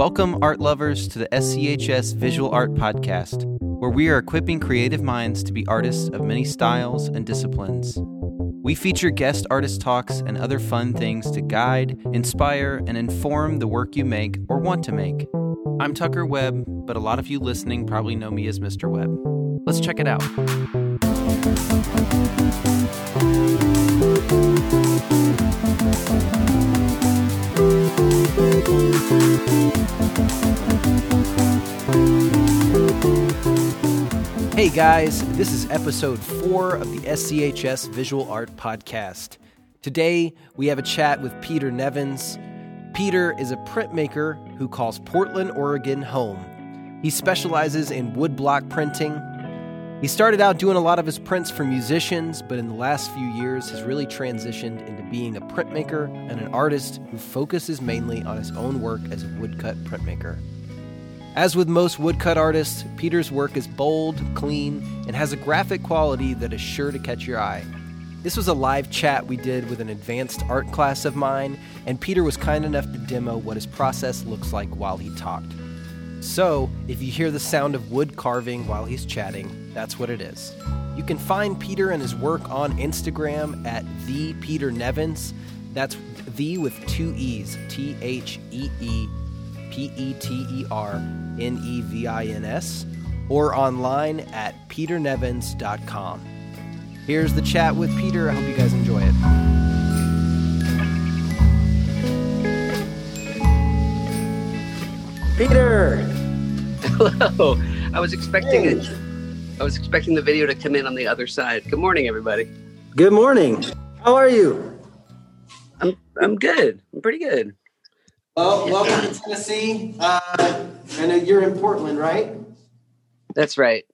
Welcome, art lovers, to the SCHS Visual Art Podcast, where we are equipping creative minds to be artists of many styles and disciplines. We feature guest artist talks and other fun things to guide, inspire, and inform the work you make or want to make. I'm Tucker Webb, but a lot of you listening probably know me as Mr. Webb. Let's check it out. Hey guys, this is episode four of the SCHS Visual Art Podcast. Today we have a chat with Peter Nevins. Peter is a printmaker who calls Portland, Oregon home. He specializes in woodblock printing. He started out doing a lot of his prints for musicians, but in the last few years has really transitioned into being a printmaker and an artist who focuses mainly on his own work as a woodcut printmaker. As with most woodcut artists, Peter's work is bold, clean, and has a graphic quality that is sure to catch your eye. This was a live chat we did with an advanced art class of mine, and Peter was kind enough to demo what his process looks like while he talked. So, if you hear the sound of wood carving while he's chatting, that's what it is. You can find Peter and his work on Instagram at the Peter Nevins. That's the with two E's, T H E E P E T E R N E V I N S, or online at peternevins.com. Here's the chat with Peter. I hope you guys enjoy it. Peter! Hello. I was expecting it. I was expecting the video to come in on the other side. Good morning, everybody. Good morning. How are you? I'm I'm good. I'm pretty good. Well, welcome to Tennessee. Uh, I know you're in Portland, right? That's right.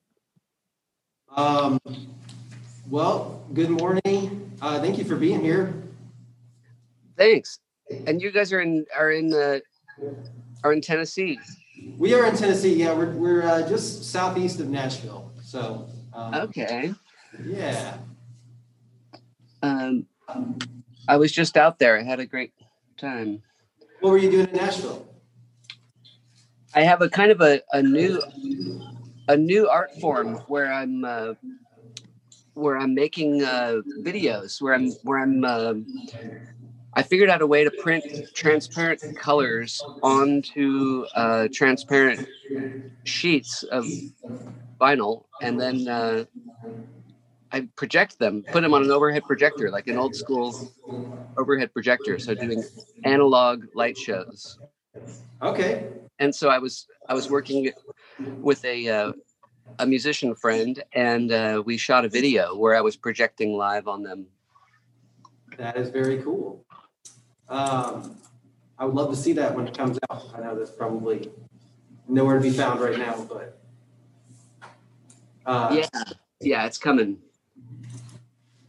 Um, well, good morning. Uh, thank you for being here. Thanks. And you guys are in are in uh, are in Tennessee. We are in Tennessee. Yeah, we're we're uh, just southeast of Nashville. So, um, Okay. yeah. Um, I was just out there. I had a great time. What were you doing in Nashville? I have a kind of a, a new a new art form where I'm uh, where I'm making uh, videos where I'm where I'm uh, I figured out a way to print transparent colors onto uh, transparent sheets of vinyl and then uh, I project them, put them on an overhead projector, like an old school overhead projector. So doing analog light shows Okay. and so I was I was working with a uh, a musician friend, and uh, we shot a video where I was projecting live on them. That is very cool. Um, I would love to see that when it comes out. I know that's probably nowhere to be found right now, but uh, Yeah, yeah, it's coming.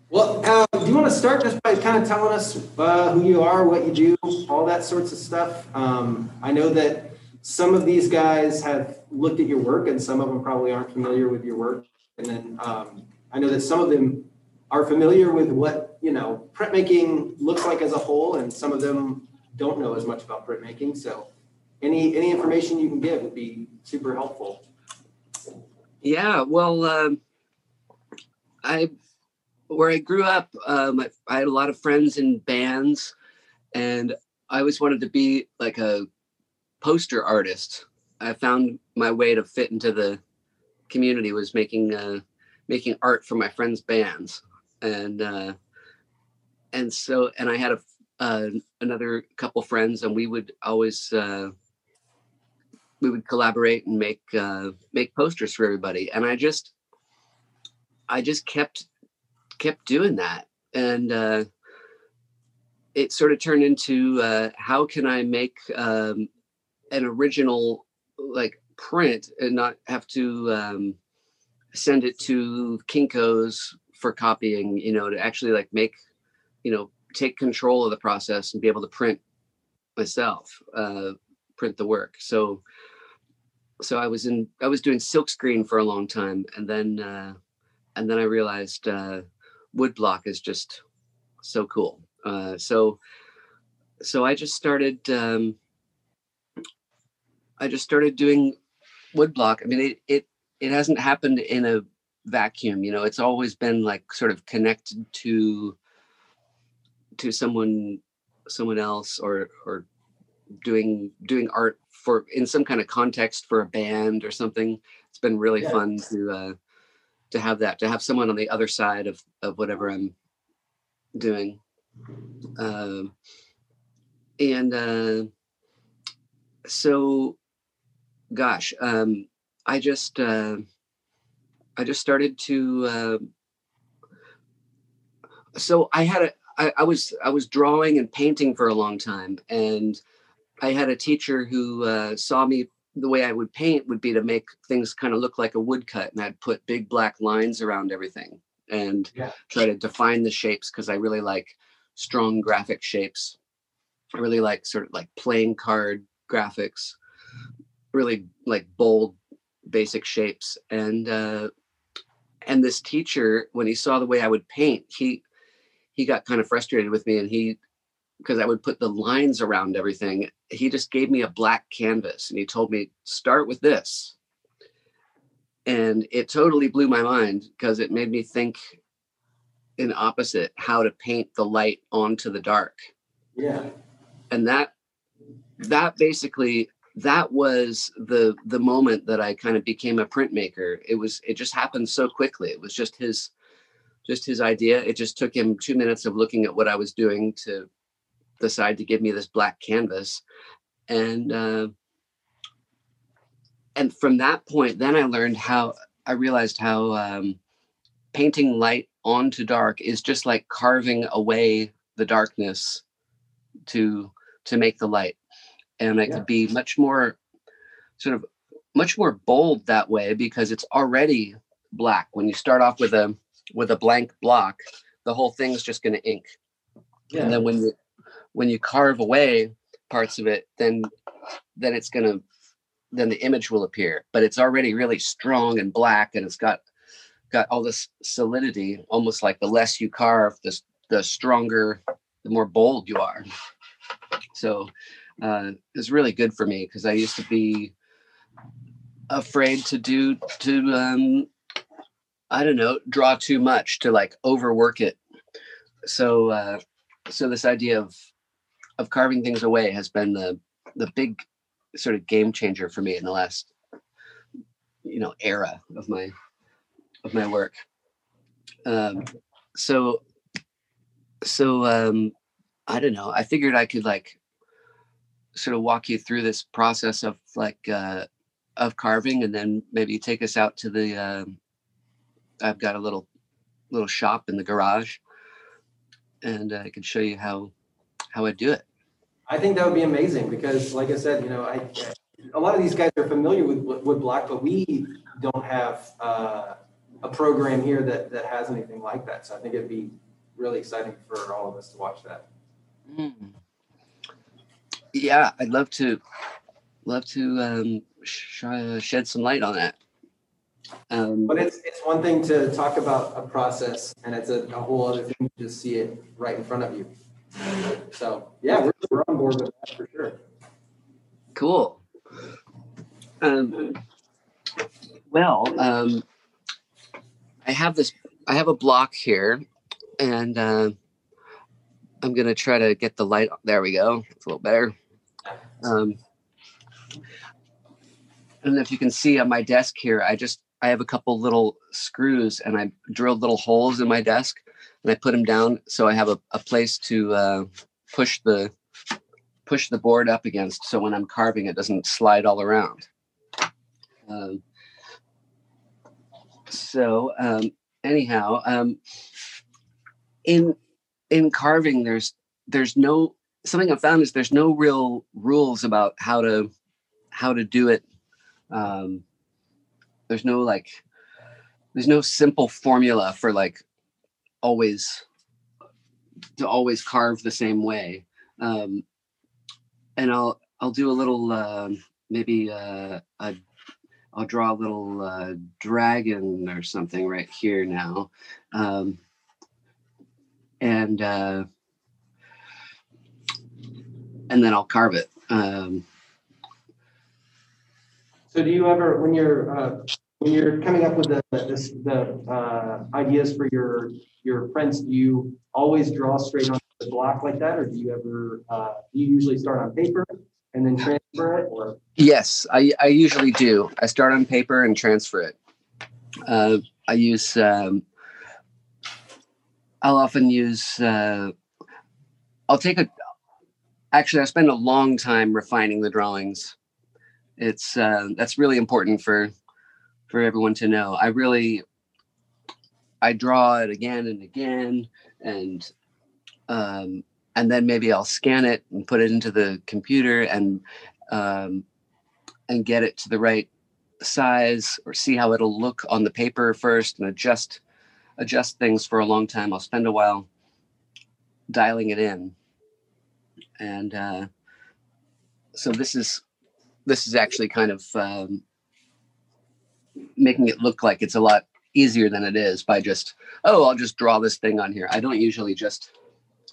Well, uh, do you want to start just by kind of telling us uh, who you are, what you do, all that sorts of stuff? Um, I know that some of these guys have looked at your work, and some of them probably aren't familiar with your work. And then um, I know that some of them are familiar with what you know printmaking looks like as a whole, and some of them don't know as much about printmaking. So, any any information you can give would be super helpful. Yeah, well, um, I where I grew up, um, I, I had a lot of friends in bands, and I always wanted to be like a poster artist. I found my way to fit into the community was making uh, making art for my friends' bands, and uh, and so and I had a uh, another couple friends, and we would always uh, we would collaborate and make uh, make posters for everybody. And I just I just kept kept doing that, and uh, it sort of turned into uh, how can I make um, an original like print and not have to um, send it to Kinkos for copying. You know, to actually like make you know take control of the process and be able to print myself, uh, print the work. So so I was in I was doing silkscreen for a long time, and then uh, and then I realized uh, woodblock is just so cool. Uh, so so I just started um, I just started doing woodblock. I mean, it it it hasn't happened in a vacuum. You know, it's always been like sort of connected to to someone someone else or or doing doing art for in some kind of context for a band or something. It's been really yeah. fun to uh, to have that to have someone on the other side of of whatever I'm doing. Um, and uh, so, gosh, um, I just uh, I just started to. Uh, so I had a I, I was I was drawing and painting for a long time, and I had a teacher who uh, saw me the way I would paint would be to make things kind of look like a woodcut, and I'd put big black lines around everything and yeah. try to define the shapes because I really like strong graphic shapes. I really like sort of like playing card graphics, really like bold, basic shapes. And uh, and this teacher, when he saw the way I would paint, he he got kind of frustrated with me, and he because I would put the lines around everything. He just gave me a black canvas and he told me, start with this. And it totally blew my mind because it made me think in opposite how to paint the light onto the dark. Yeah. And that that basically that was the the moment that I kind of became a printmaker. It was it just happened so quickly. It was just his just his idea. It just took him two minutes of looking at what I was doing to decide to give me this black canvas and uh, and from that point then i learned how i realized how um, painting light onto dark is just like carving away the darkness to to make the light and it yeah. could be much more sort of much more bold that way because it's already black when you start off with a with a blank block the whole thing's just going to ink yeah. and then when you when you carve away parts of it, then then it's gonna then the image will appear. But it's already really strong and black, and it's got got all this solidity, almost like the less you carve, the the stronger, the more bold you are. So uh, it's really good for me because I used to be afraid to do to um, I don't know draw too much to like overwork it. So uh, so this idea of of carving things away has been the the big sort of game changer for me in the last you know era of my of my work. Um so so um i don't know. I figured i could like sort of walk you through this process of like uh of carving and then maybe take us out to the uh, i've got a little little shop in the garage and i can show you how how I do it. I think that would be amazing because, like I said, you know, I a lot of these guys are familiar with woodblock, but we don't have uh, a program here that that has anything like that. So I think it'd be really exciting for all of us to watch that. Mm. Yeah, I'd love to love to um, sh- uh, shed some light on that. Um, but it's it's one thing to talk about a process, and it's a, a whole other thing to see it right in front of you. So yeah, we're, we're on board with that for sure. Cool. Um, well, um, I have this. I have a block here, and uh, I'm gonna try to get the light. There we go. It's a little better. Um, I don't know if you can see on my desk here. I just I have a couple little screws, and I drilled little holes in my desk and I put them down so I have a, a place to uh, push the push the board up against so when I'm carving it doesn't slide all around. Um, so um, anyhow, um, in in carving, there's there's no something I've found is there's no real rules about how to how to do it. Um, there's no like there's no simple formula for like always to always carve the same way. Um, and I'll I'll do a little uh, maybe uh, a I'll draw a little uh, dragon or something right here now, um, and uh, and then I'll carve it. Um, So do you ever, when you're uh, when you're coming up with the the uh, ideas for your your prints, do you always draw straight on the block like that, or do you ever uh, do you usually start on paper and then transfer it, or? Yes, I I usually do. I start on paper and transfer it. Uh, I use. Um, I'll often use. Uh, I'll take a. Actually, I spend a long time refining the drawings. It's uh, that's really important for for everyone to know. I really I draw it again and again and um, and then maybe I'll scan it and put it into the computer and um, and get it to the right size or see how it'll look on the paper first and adjust adjust things for a long time. I'll spend a while dialing it in. And uh, so this is this is actually kind of um, making it look like it's a lot easier than it is by just oh i'll just draw this thing on here. I don't usually just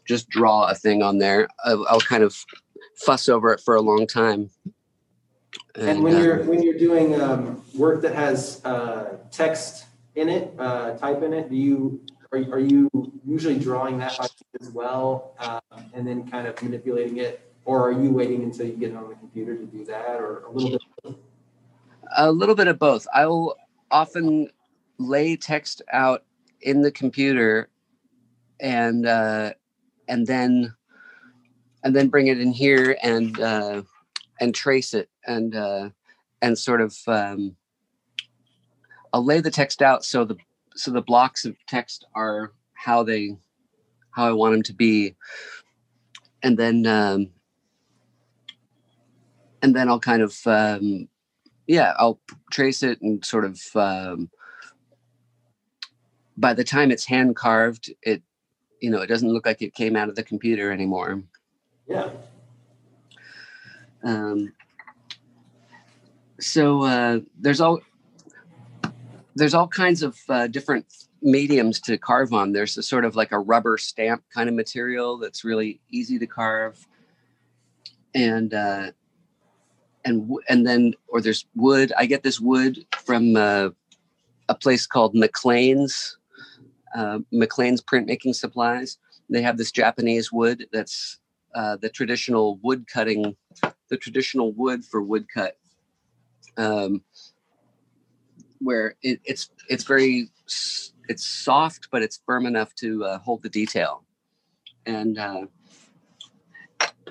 just draw a thing on there. I'll, I'll kind of fuss over it for a long time. And, and when uh, you're when you're doing um, work that has uh, text in it uh, type in it do you are, are you usually drawing that as well uh, and then kind of manipulating it? Or are you waiting until you get it on the computer to do that or a little bit a little bit of both. I'll often lay text out in the computer and uh, and then and then bring it in here and uh, and trace it and uh, and sort of um, I'll lay the text out so the so the blocks of text are how they how I want them to be, and then um, and then I'll kind of um, yeah, I'll trace it and sort of. Um, by the time it's hand carved, it you know it doesn't look like it came out of the computer anymore. Yeah. Um, so uh, there's all there's all kinds of uh, different mediums to carve on. There's a sort of like a rubber stamp kind of material that's really easy to carve, and uh, and and then or there's wood. I get this wood from uh, a place called McClain's, uh, McClain's printmaking supplies. They have this Japanese wood that's uh, the traditional wood cutting, the traditional wood for woodcut, um, where it, it's it's very it's soft, but it's firm enough to uh, hold the detail, and uh,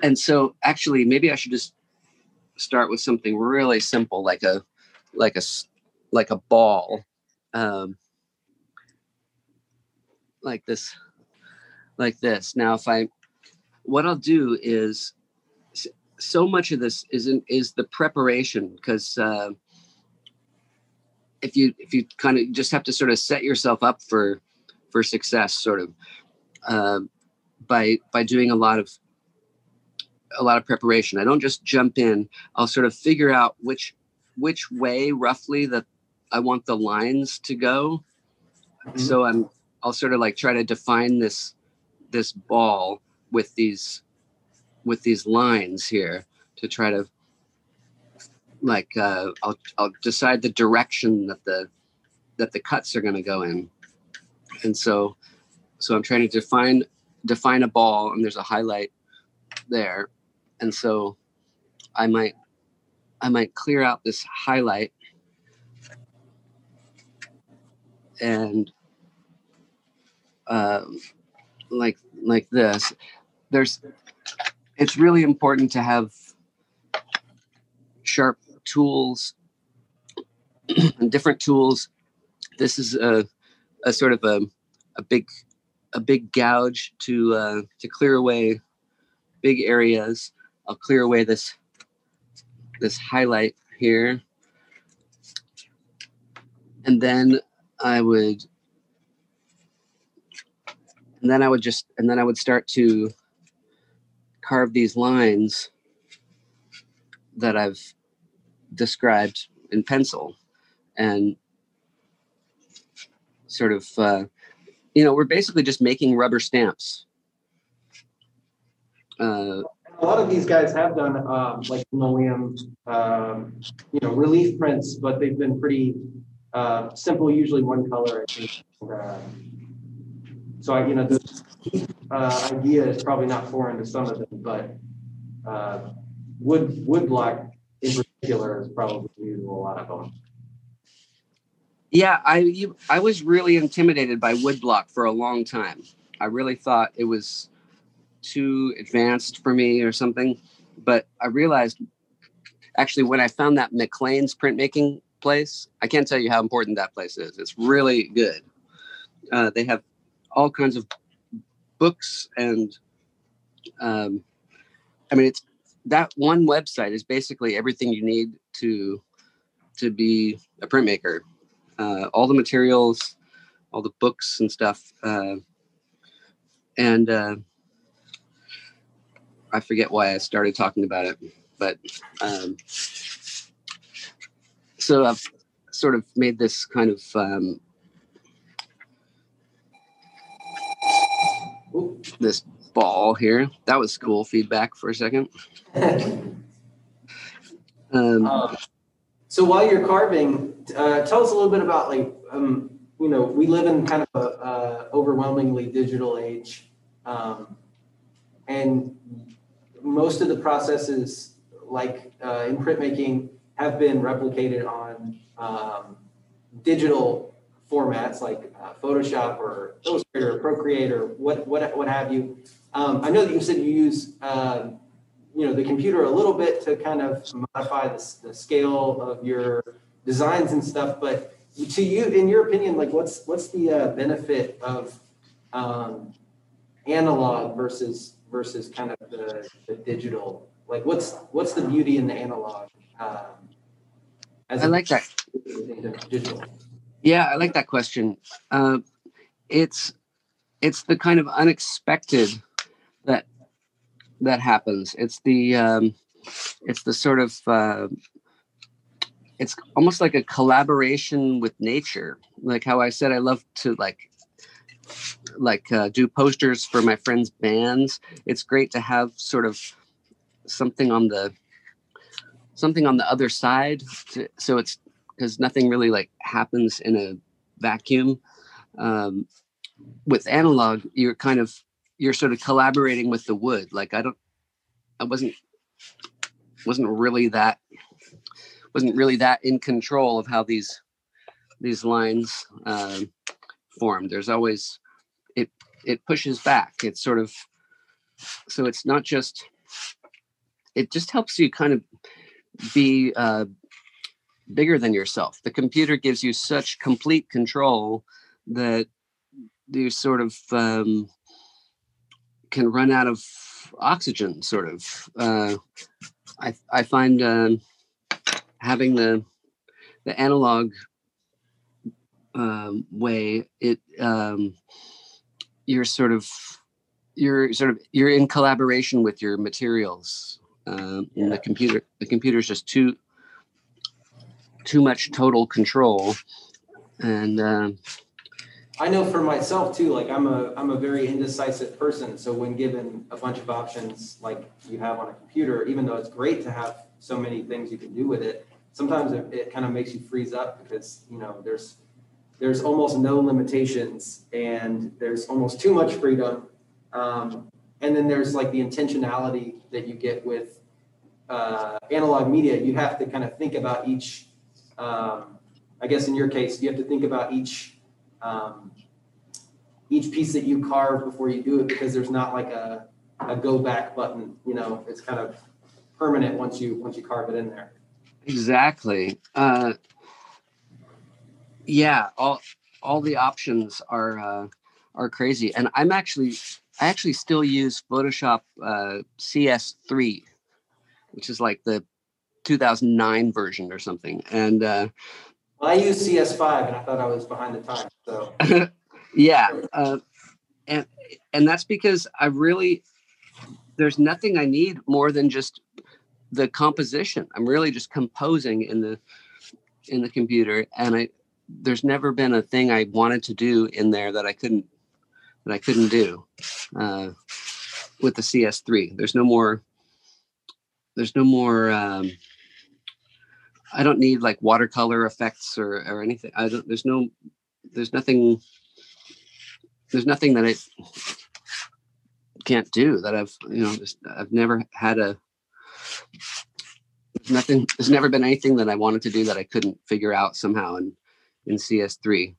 and so actually maybe I should just start with something really simple like a like a like a ball um, like this like this. Now if i what i'll do is so much of this isn't is the preparation because uh, if you if you kind of just have to sort of set yourself up for for success sort of uh, by by doing a lot of a lot of preparation. I don't just jump in. I'll sort of figure out which which way roughly that I want the lines to go. Mm-hmm. So I'm I'll sort of like try to define this this ball with these with these lines here to try to like uh, I'll I'll decide the direction that the that the cuts are going to go in, and so so I'm trying to define define a ball, and there's a highlight there, and so I might I might clear out this highlight and um, like like this. There's it's really important to have sharp tools and different tools. This is a, a sort of a, a big a big gouge to uh, to clear away big areas I'll clear away this this highlight here. And then I would and then I would just and then I would start to carve these lines that I've described in pencil and sort of uh, you know we're basically just making rubber stamps uh, a lot of these guys have done um, like linoleum, um, you know, relief prints, but they've been pretty uh, simple, usually one color. I think. Uh, so I, you know, the uh, idea is probably not foreign to some of them, but uh, wood woodblock in particular is probably new to a lot of them. Yeah, I you, I was really intimidated by woodblock for a long time. I really thought it was too advanced for me or something. But I realized actually when I found that McClain's printmaking place, I can't tell you how important that place is. It's really good. Uh, they have all kinds of books and um, I mean it's that one website is basically everything you need to to be a printmaker. Uh, all the materials, all the books and stuff, uh, and uh, I forget why I started talking about it, but um, so I've sort of made this kind of um, this ball here. That was cool feedback for a second. um, um, so while you're carving, uh, tell us a little bit about like um, you know we live in kind of a uh, overwhelmingly digital age, um, and most of the processes, like uh, in printmaking, have been replicated on um, digital formats like uh, Photoshop or Illustrator or Procreate or what what what have you. Um, I know that you said you use uh, you know the computer a little bit to kind of modify the, the scale of your designs and stuff, but to you, in your opinion, like what's what's the uh, benefit of um, analog versus versus kind of the, the digital? Like, what's what's the beauty in the analog? Um, I like that. Digital. Yeah, I like that question. Uh, it's it's the kind of unexpected that that happens. It's the um, it's the sort of uh, it's almost like a collaboration with nature. Like how I said, I love to like like uh, do posters for my friends' bands. It's great to have sort of something on the something on the other side. To, so it's because nothing really like happens in a vacuum. Um, with analog, you're kind of you're sort of collaborating with the wood. Like I don't, I wasn't wasn't really that wasn't really that in control of how these these lines uh, formed. There's always it it pushes back. It's sort of so it's not just it just helps you kind of be uh, bigger than yourself. The computer gives you such complete control that you sort of um, can run out of oxygen. Sort of. Uh, I I find uh, having the the analog um, way, it um, you're sort of you're sort of you're in collaboration with your materials. Um, yeah. the computer, the computer is just too too much total control, and uh, I know for myself too. Like I'm a I'm a very indecisive person. So when given a bunch of options like you have on a computer, even though it's great to have so many things you can do with it, sometimes it, it kind of makes you freeze up because you know there's there's almost no limitations and there's almost too much freedom. Um, and then there's like the intentionality that you get with uh, analog media. You have to kind of think about each, um, I guess in your case, you have to think about each um, each piece that you carve before you do it because there's not like a, a go back button. You know, it's kind of permanent once you once you carve it in there. Exactly. Uh, yeah, all all the options are uh, are crazy, and I'm actually I actually still use Photoshop uh, CS3, which is like the 2009 version or something. And uh, well, I use CS5, and I thought I was behind the times. So yeah, uh, and and that's because I really there's nothing I need more than just the composition. I'm really just composing in the in the computer, and I there's never been a thing I wanted to do in there that I couldn't that I couldn't do uh, with the CS3. There's no more there's no more um, I don't need like watercolor effects or or anything. I don't there's no there's nothing there's nothing that I can't do that I've you know just, I've never had a nothing there's never been anything that I wanted to do that I couldn't figure out somehow in in CS3.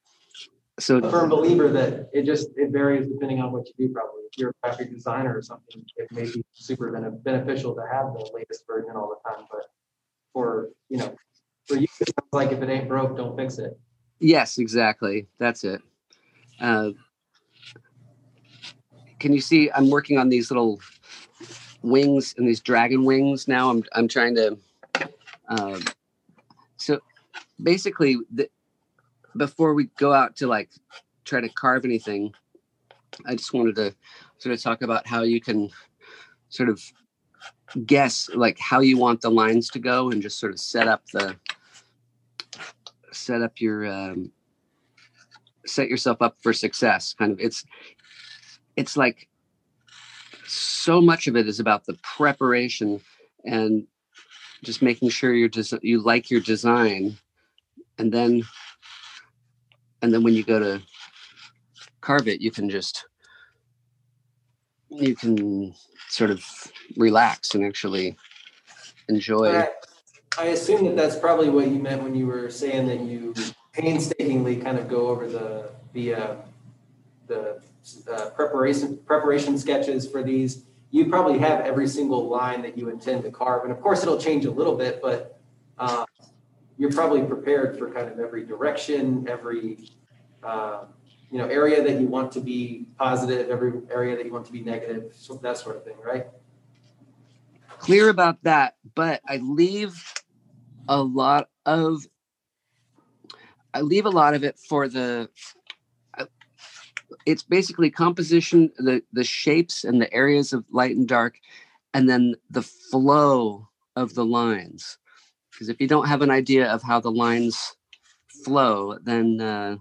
So a firm believer that it just it varies depending on what you do. Probably if you're a graphic designer or something, it may be super beneficial to have the latest version all the time. But for you know, for you, it's like if it ain't broke, don't fix it. Yes, exactly. That's it. Uh, can you see? I'm working on these little wings and these dragon wings now. I'm I'm trying to. Um, so basically, the, before we go out to like try to carve anything, I just wanted to sort of talk about how you can sort of guess like how you want the lines to go and just sort of set up the set up your um, set yourself up for success kind of. It's it's like so much of it is about the preparation and just making sure you're des- you like your design and then and then when you go to carve it you can just you can sort of relax and actually enjoy I, I assume that that's probably what you meant when you were saying that you painstakingly kind of go over the the uh, the uh, preparation preparation sketches for these. You probably have every single line that you intend to carve, and of course it'll change a little bit, but uh, you're probably prepared for kind of every direction, every uh, you know area that you want to be positive, every area that you want to be negative, so that sort of thing, right? Clear about that, but I leave a lot of I leave a lot of it for the it's basically composition the the shapes and the areas of light and dark and then the flow of the lines because if you don't have an idea of how the lines flow then uh,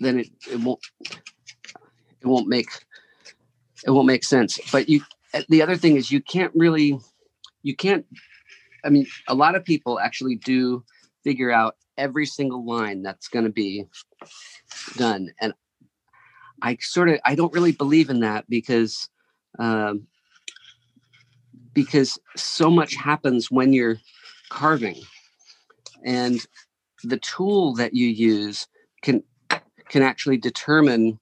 then it, it won't it won't make it won't make sense. But you the other thing is you can't really you can't i mean a lot of people actually do figure out every single line that's going to be done. And i sort of i don't really believe in that because um, because so much happens when you're carving. And the tool that you use can can actually determine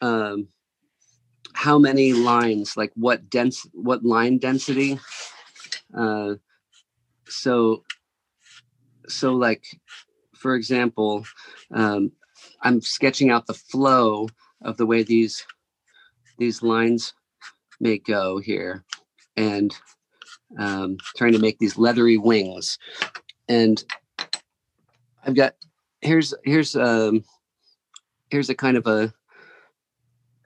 um, how many lines like what dense what line density uh, so so like for example um, i'm sketching out the flow of the way these these lines may go here and um, trying to make these leathery wings. And i've got here's here's um here's a kind of a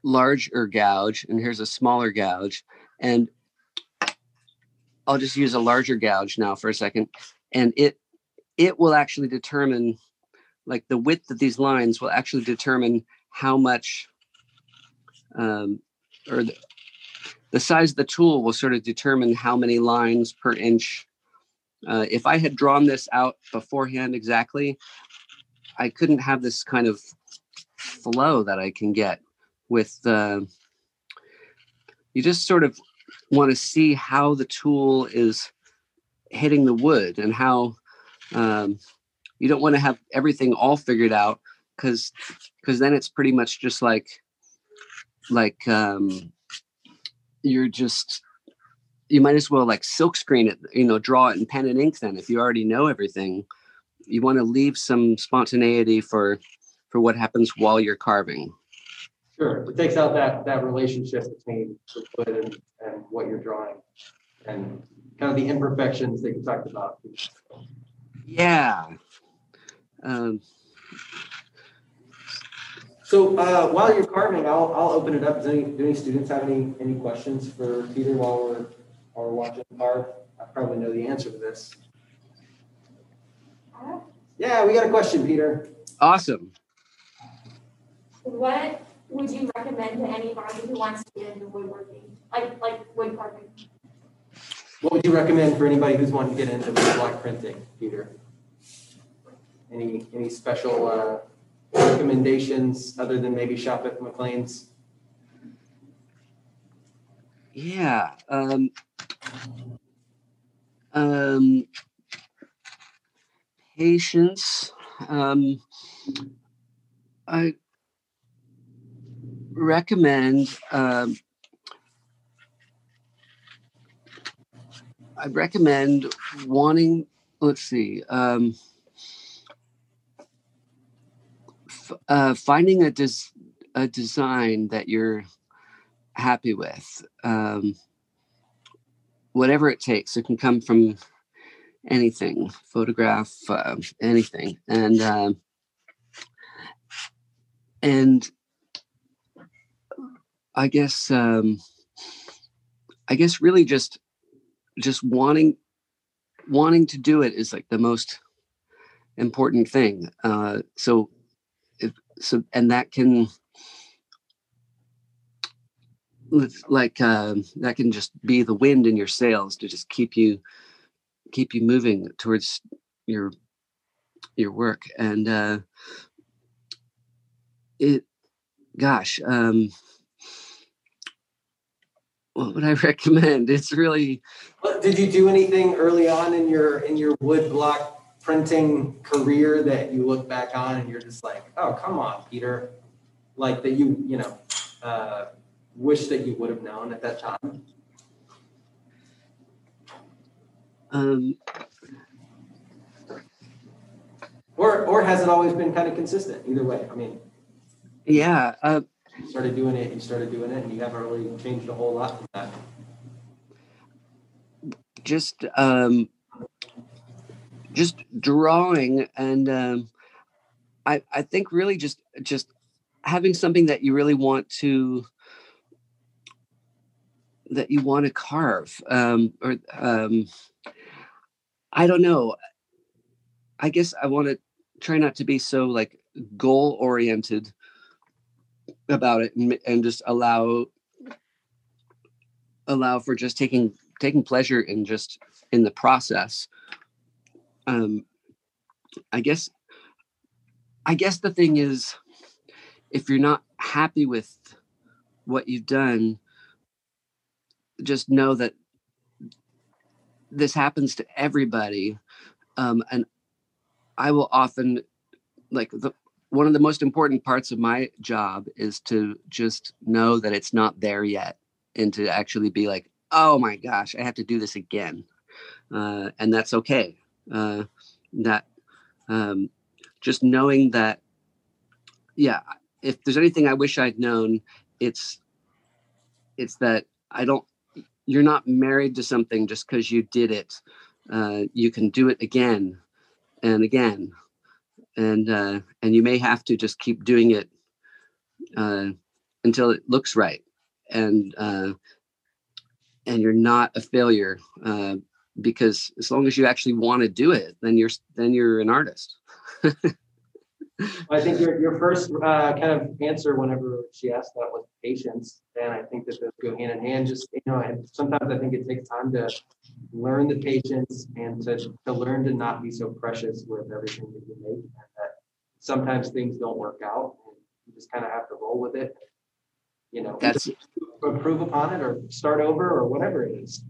larger gouge and here's a smaller gouge. And i'll just use a larger gouge now for a second. And it it will actually determine like the width of these lines will actually determine how much um, or the, the size of the tool will sort of determine how many lines per inch. Uh, if i had drawn this out beforehand exactly i couldn't have this kind of flow that i can get with uh, you just sort of want to see how the tool is hitting the wood and how um, you don't want to have everything all figured out because because then it's pretty much just like like um, you're just you might as well like silk screen it you know draw it in pen and ink then if you already know everything. You want to leave some spontaneity for for what happens while you're carving. Sure, it takes out that, that relationship between the wood and, and what you're drawing and kind of the imperfections that you talked about. yeah. Um, So uh, while you're carving, I'll, I'll open it up. Does any, do any students have any, any questions for Peter while we're, while we're watching carve? I probably know the answer to this. Yeah, we got a question, Peter. awesome What would you recommend to anybody who wants to get into woodworking, like like wood carving? what would you recommend for anybody who's wanting to get into block printing, Peter? Any any special uh, recommendations other than maybe shop at McClain's? Yeah. Um, um, patience. Um, I recommend. Um, I recommend wanting. Let's see. Um, uh, finding a des- a design that you're happy with. Um, whatever it takes. It can come from anything, photograph, uh, anything, and um, and I guess um, I guess really just just wanting wanting to do it is like the most important thing. Uh, so so and that can like uh, that can just be the wind in your sails to just keep you keep you moving towards your your work. And uh it gosh um what would i recommend? It's really did you do anything early on in your in your wood block printing career that you look back on and you're just like oh come on peter like that you you know uh wish that you would have known at that time? Um, or or has it always been kind of consistent? Either way, I mean. Yeah. Uh, you started doing it. You started doing it, and you haven't really changed a whole lot from that. Just um, just drawing, and um, I I think really just just having something that you really want to that you want to carve um, or um, i don't know. I guess i want to try not to be so like goal oriented about it and, and just allow allow for just taking taking pleasure in just in the process um i guess i guess the thing is if you're not happy with what you've done just know that this happens to everybody um, and i will often like the one of the most important parts of my job is to just know that it's not there yet and to actually be like oh my gosh i have to do this again uh, and that's okay uh, that um, just knowing that yeah if there's anything i wish i'd known it's it's that i don't you're not married to something just because you did it. Uh, you can do it again and again, and uh, and you may have to just keep doing it uh, until it looks right, and uh, and you're not a failure uh, because as long as you actually want to do it, then you're then you're an artist. I think your, your first uh, kind of answer whenever she asked that was patience. And I think that those go hand in hand. Just, you know, and sometimes I think it takes time to learn the patience and to, to learn to not be so precious with everything that you make. And that sometimes things don't work out. And you just kind of have to roll with it. You know, that's improve upon it or start over or whatever it is.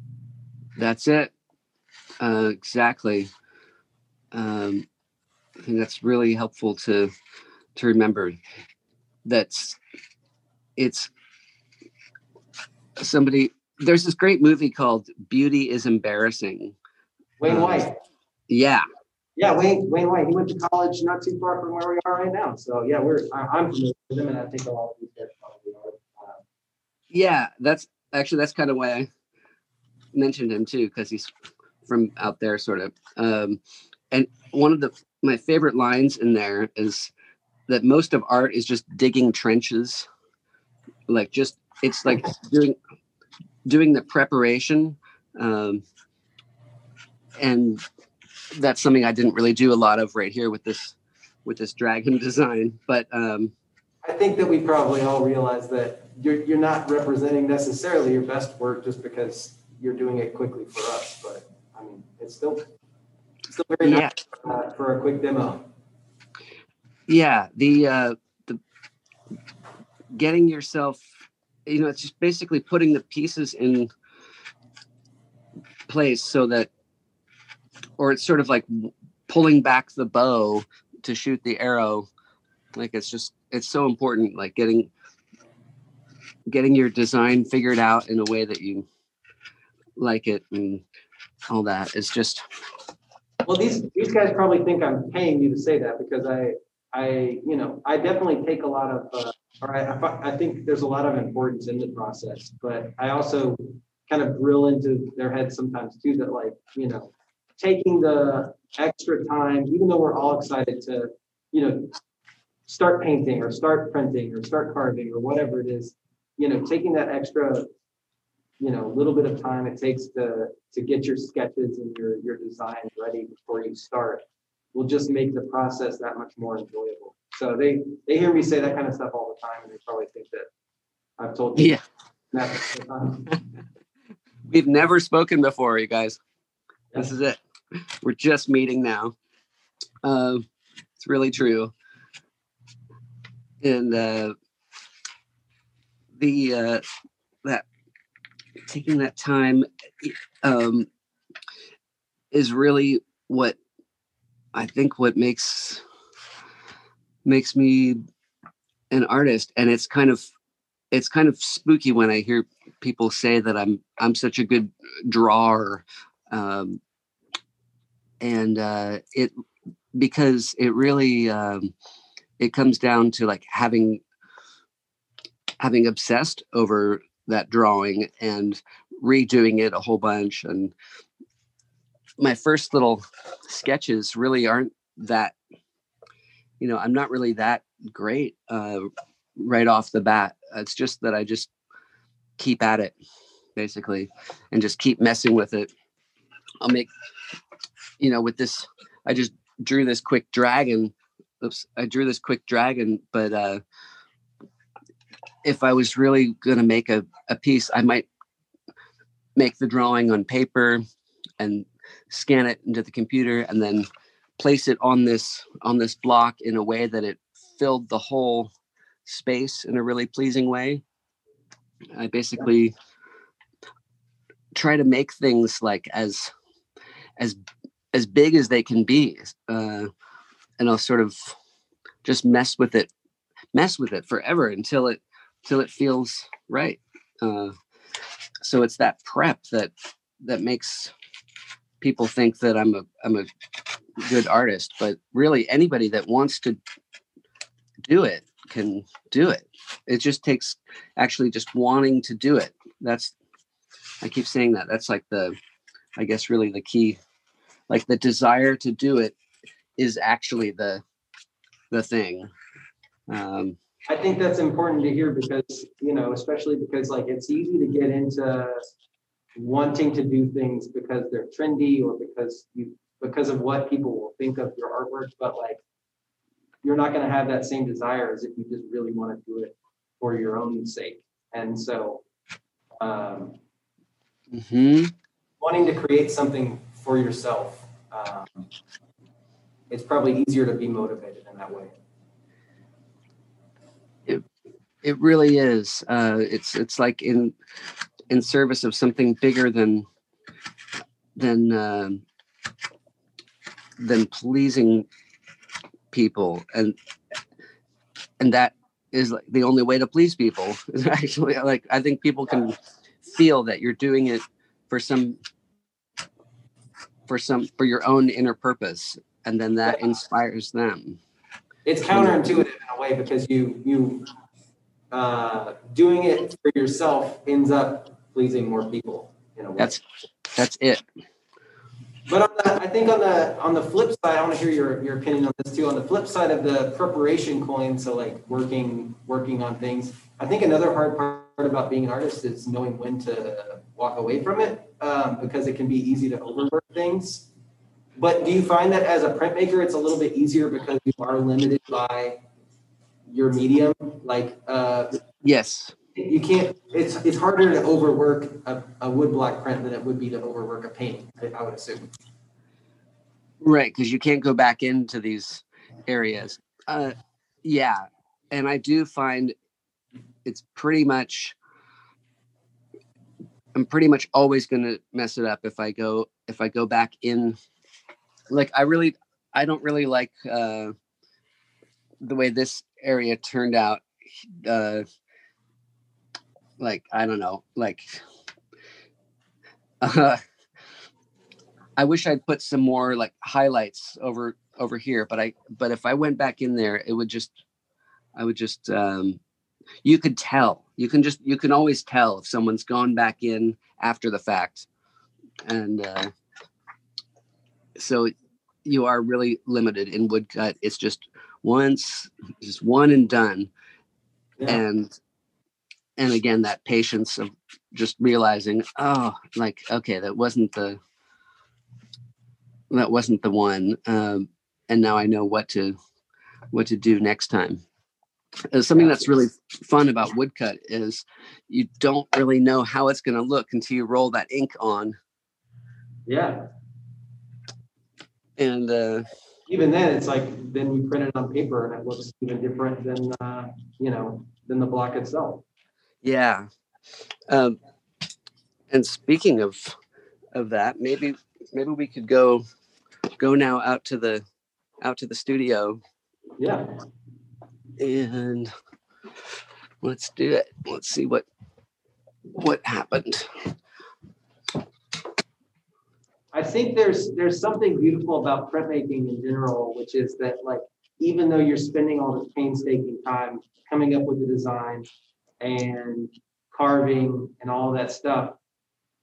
That's it. Uh, exactly. Um, I think that's really helpful to to remember. That's it's somebody. There's this great movie called Beauty is Embarrassing. Wayne um, White. Yeah. Yeah, Wayne Wayne White. He went to college not too far from where we are right now. So yeah, we're I'm familiar with him, and I think a lot of these guys probably are. Uh, yeah, that's actually that's kind of why I mentioned him too, because he's from out there, sort of. Um, and one of the my favorite lines in there is that most of art is just digging trenches like just it's like doing doing the preparation um, and that's something i didn't really do a lot of right here with this with this dragon design but um, i think that we probably all realize that you're, you're not representing necessarily your best work just because you're doing it quickly for us, but I mean, it's still still very yeah. nice uh, for a quick demo. Yeah, the uh, the getting yourself, you know, it's just basically putting the pieces in place so that, or it's sort of like pulling back the bow to shoot the arrow. Like it's just it's so important. Like getting getting your design figured out in a way that you like it and all that is just well these these guys probably think i'm paying you to say that because i i you know i definitely take a lot of uh, I, I think there's a lot of importance in the process but i also kind of drill into their heads sometimes too that like you know taking the extra time even though we're all excited to you know start painting or start printing or start carving or whatever it is you know, taking that extra, you know, a little bit of time it takes to to get your sketches and your your designs ready before you start will just make the process that much more enjoyable. So they they hear me say that kind of stuff all the time, and they probably think that I've told you. Yeah. We've never spoken before, you guys. Yeah. This is it. We're just meeting now. Uh, it's really true. And uh, the uh, that taking that time um, is really what I think what makes makes me an artist, and it's kind of it's kind of spooky when I hear people say that I'm I'm such a good drawer, um, and uh, it because it really um, it comes down to like having having obsessed over that drawing and redoing it a whole bunch and my first little sketches really aren't that you know i'm not really that great uh, right off the bat. It's just that i just keep at it basically and just keep messing with it. I'll make you know with this i just drew this quick dragon oops i drew this quick dragon but uh if I was really going to make a, a piece, I might make the drawing on paper and scan it into the computer and then place it on this on this block in a way that it filled the whole space in a really pleasing way. I basically try to make things like as as as big as they can be, uh, and I'll sort of just mess with it, mess with it forever until it till it feels right. Uh, so it's that prep that that makes people think that I'm a I'm a good artist, but really anybody that wants to do it can do it. It just takes actually just wanting to do it. That's I keep saying that. That's like the I guess really the key. Like the desire to do it is actually the the thing. Um, I think that's important to hear because, you know, especially because like it's easy to get into wanting to do things because they're trendy or because you because of what people will think of your artwork, but like you're not going to have that same desire as if you just really want to do it for your own sake. And so um, mm-hmm. wanting to create something for yourself, um, it's probably easier to be motivated in that way. It really is. Uh, it's it's like in in service of something bigger than than uh, than pleasing people, and and that is like the only way to please people. Actually, like I think people can feel that you're doing it for some for some for your own inner purpose, and then that inspires them. It's counterintuitive in a way because you you uh, doing it for yourself ends up pleasing more people in a way. That's that's it. But on the, I think on the on the flip side, I want to hear your, your opinion on this too. On the flip side of the preparation coin, so like working working on things, I think another hard part about being an artist is knowing when to walk away from it um, because it can be easy to overwork things. But do you find that as a printmaker, it's a little bit easier because you are limited by your medium like uh yes you can't. It's it's harder to overwork a, a woodblock print than it would be to overwork a painting. I, I would assume. Right, because you can't go back into these areas. Uh, yeah, and I do find it's pretty much. I'm pretty much always going to mess it up if I go if I go back in. Like I really, I don't really like uh, the way this area turned out. Uh, like I don't know, like. Uh, I wish I'd put some more like highlights over over here, but I but if I went back in there, it would just I would just um you could tell. You can just you can always tell if someone's gone back in after the fact. And uh so you are really limited in woodcut. It's just once just one and done. Yeah. And and again that patience of just realizing, oh, like okay, that wasn't the that wasn't the one um, and now i know what to what to do next time uh, something that's really fun about woodcut is you don't really know how it's going to look until you roll that ink on Yeah. and uh, Even then, it's like then we print it on paper and it looks even different than uh, you know than the block itself. yeah um, and speaking of of that maybe maybe we could go go now out to the out to the studio Yeah. and let's do it let's see what what happened I think there's there's something beautiful about printmaking in general, which is that like even though you're spending all this painstaking time coming up with the design and carving and all that stuff,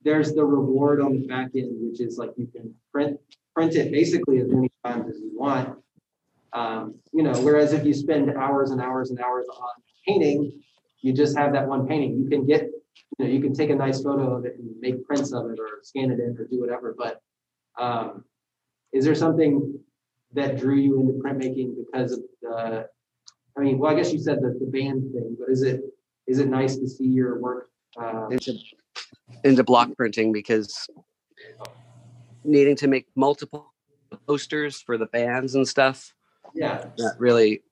there's the reward on the back end, which is like you can print print it basically as many times as you want. Um, you know, whereas if you spend hours and hours and hours on painting, you just have that one painting. You can get, you know, you can take a nice photo of it and make prints of it or scan it in or do whatever. But um, is there something that drew you into printmaking because of the? I mean, well, I guess you said the, the band thing, but is it is it nice to see your work? Uh, into into block printing because needing to make multiple posters for the bands and stuff yeah, that really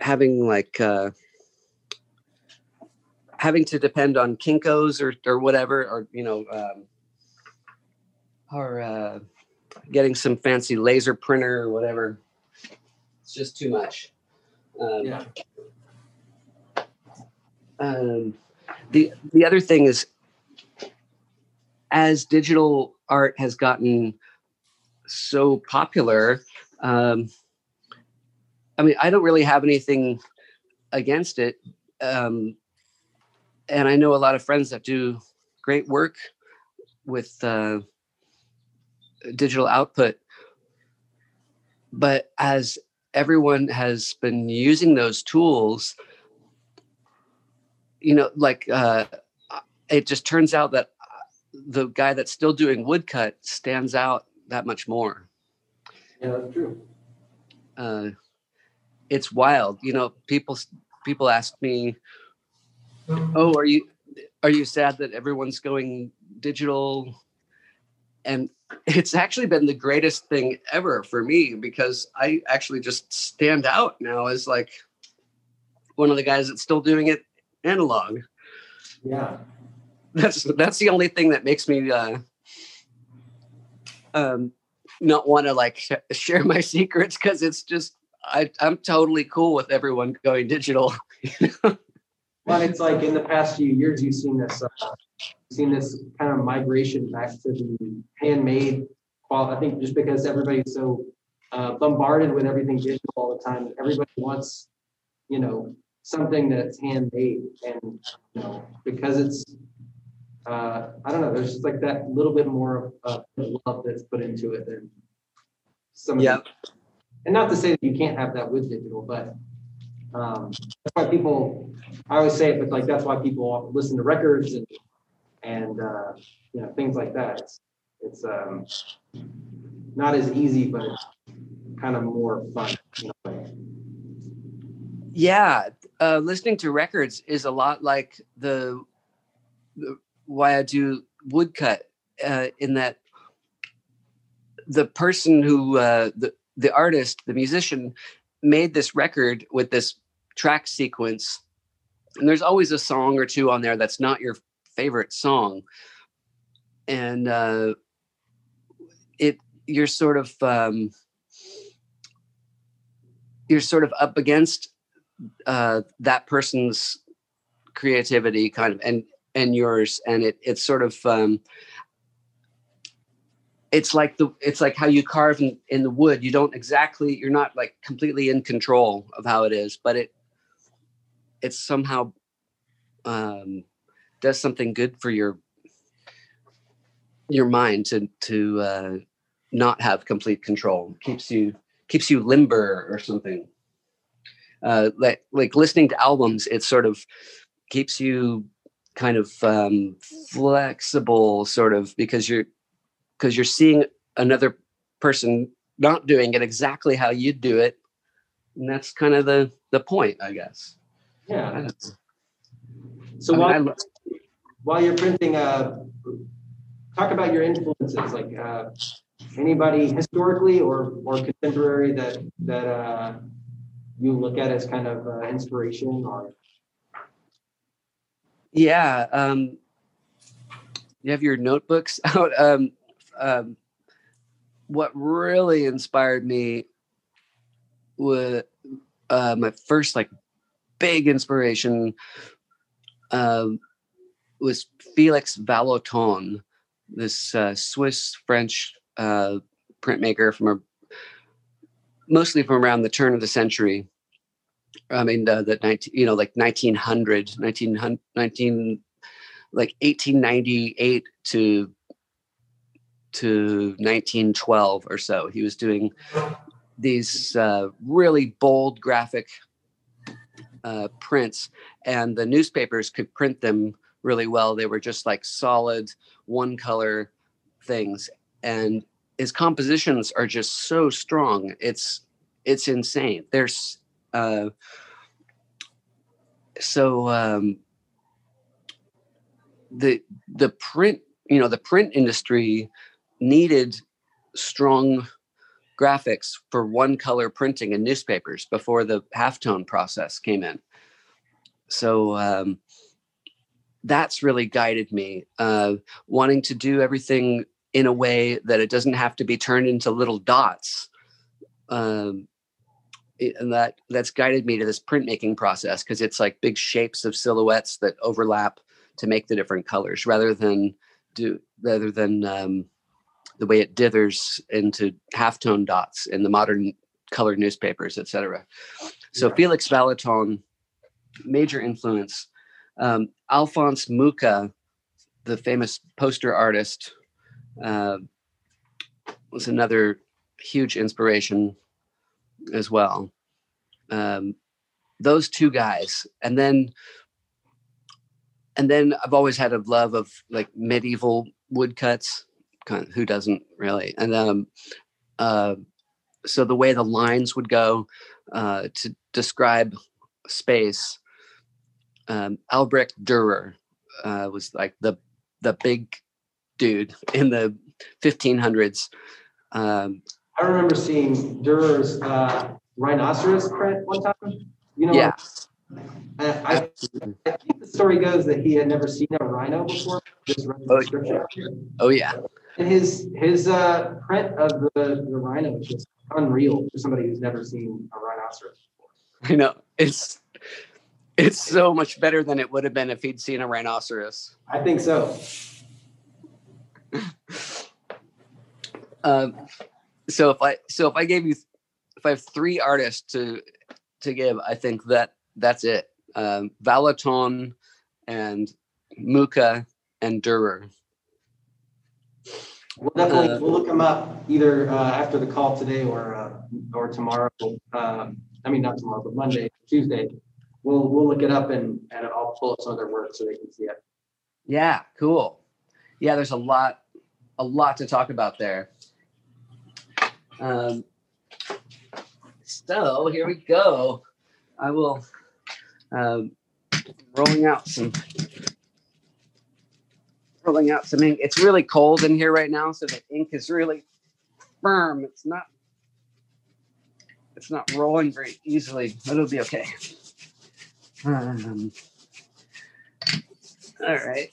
having like uh having to depend on kinkos or or whatever or you know um or uh getting some fancy laser printer or whatever. It's just too much. Um, yeah, um, the the other thing is as digital art has gotten so popular um, i mean i don't really have anything against it. Um, and i know a lot of friends that do great work with uh, digital output. But as everyone has been using those tools you know like uh it just turns out that uh, the guy that's still doing woodcut stands out that much more. Yeah, that's true. uh it's wild. You know people people ask me oh are you are you sad that everyone's going digital? And it's actually been the greatest thing ever for me because i actually just stand out now as like one of the guys that's still doing it analog. Yeah, that's that's the only thing that makes me uh um not want to like sh- share my secrets because it's just I, I'm totally cool with everyone going digital. well, it's like in the past few years, you've seen this, uh, you've seen this kind of migration back to the handmade. quality. I think just because everybody's so uh, bombarded with everything digital all the time, everybody wants, you know, something that's handmade, and you know, because it's, uh, I don't know, there's just like that little bit more of uh, love that's put into it than some. of the- Yeah. and not to say that you can't have that with digital, but um, that's why people. I always say it, but like that's why people listen to records and and uh, you know things like that. It's it's um, not as easy, but kind of more fun. Yeah. uh, listening to records is a lot like the, the why I do woodcut uh, in that the person who uh, the the artist, the musician, made this record with this track sequence, and there's always a song or two on there that's not your favorite song, and uh, it you're sort of um, you're sort of up against uh, that person's creativity, kind of, and and yours, and it it's sort of um, it's like the it's like how you carve in, in the wood. You don't exactly you're not like completely in control of how it is but it it's somehow um does something good for your your mind to to uh not have complete control keeps you keeps you limber or something. Uh like like listening to albums it sort of keeps you kind of um flexible sort of because you're because you're seeing another person not doing it exactly how you do it. And that's kind of the the point i guess yeah. So I while, I while you're printing uh talk about your influences like uh anybody historically or or contemporary that that uh you look at as kind of uh, inspiration or? Yeah um you have your notebooks out um um, what really inspired me was uh, my first like big inspiration um, was Felix Vallotton, this uh, Swiss French uh, printmaker from a, mostly from around the turn of the century. I mean, uh, the 19, you know, like 1900, 19, 19 like 1898 to to 1912 or so. He was doing these uh, really bold graphic uh, prints, and the newspapers could print them really well. They were just like solid one color things, and his compositions are just so strong. It's it's insane. There's uh, so um, the the print you know the print industry needed strong graphics for one color printing in newspapers before the halftone process came in. So um, that's really guided me, uh, wanting to do everything in a way that it doesn't have to be turned into little dots. Um, and that that's guided me to this printmaking process because it's like big shapes of silhouettes that overlap to make the different colors rather than do rather than um, the way it dithers into halftone dots in the modern colored newspapers, etc. So yeah. Felix Vallotton, major influence. Um, Alphonse Mucha, the famous poster artist, uh, was another huge inspiration as well. Um, those two guys, and then and then I've always had a love of like medieval woodcuts kind of, who doesn't really? And um, uh, so the way the lines would go uh, to describe space, um, Albrecht Dürer uh, was like the the big dude in the 1500s. Um, I remember seeing Dürer's uh, rhinoceros print one time. You know, yeah. I, I, I, think the story goes that he had never seen a rhino before. Just oh, oh yeah. And his his uh, print of the, the rhino is just unreal for somebody who's never seen a rhinoceros before. I know it's it's so much better than it would have been if he'd seen a rhinoceros. I think so. um, so if I so if I gave you if I have three artists to to give, I think that that's it. Um, Vallotton and Mucha and Dürer. We'll definitely uh, we'll look them up either uh, after the call today or uh, or tomorrow. Um, I mean, not tomorrow, but Monday, Tuesday. We'll we'll look it up and and I'll pull up some of their work so they can see it. Yeah, cool. Yeah, there's a lot a lot to talk about there. Um, so here we go. I will um, rolling out some rolling out some ink. It's really cold in here right now, so the ink is really firm. It's not it's not rolling very easily, but it'll be okay. Um, all right.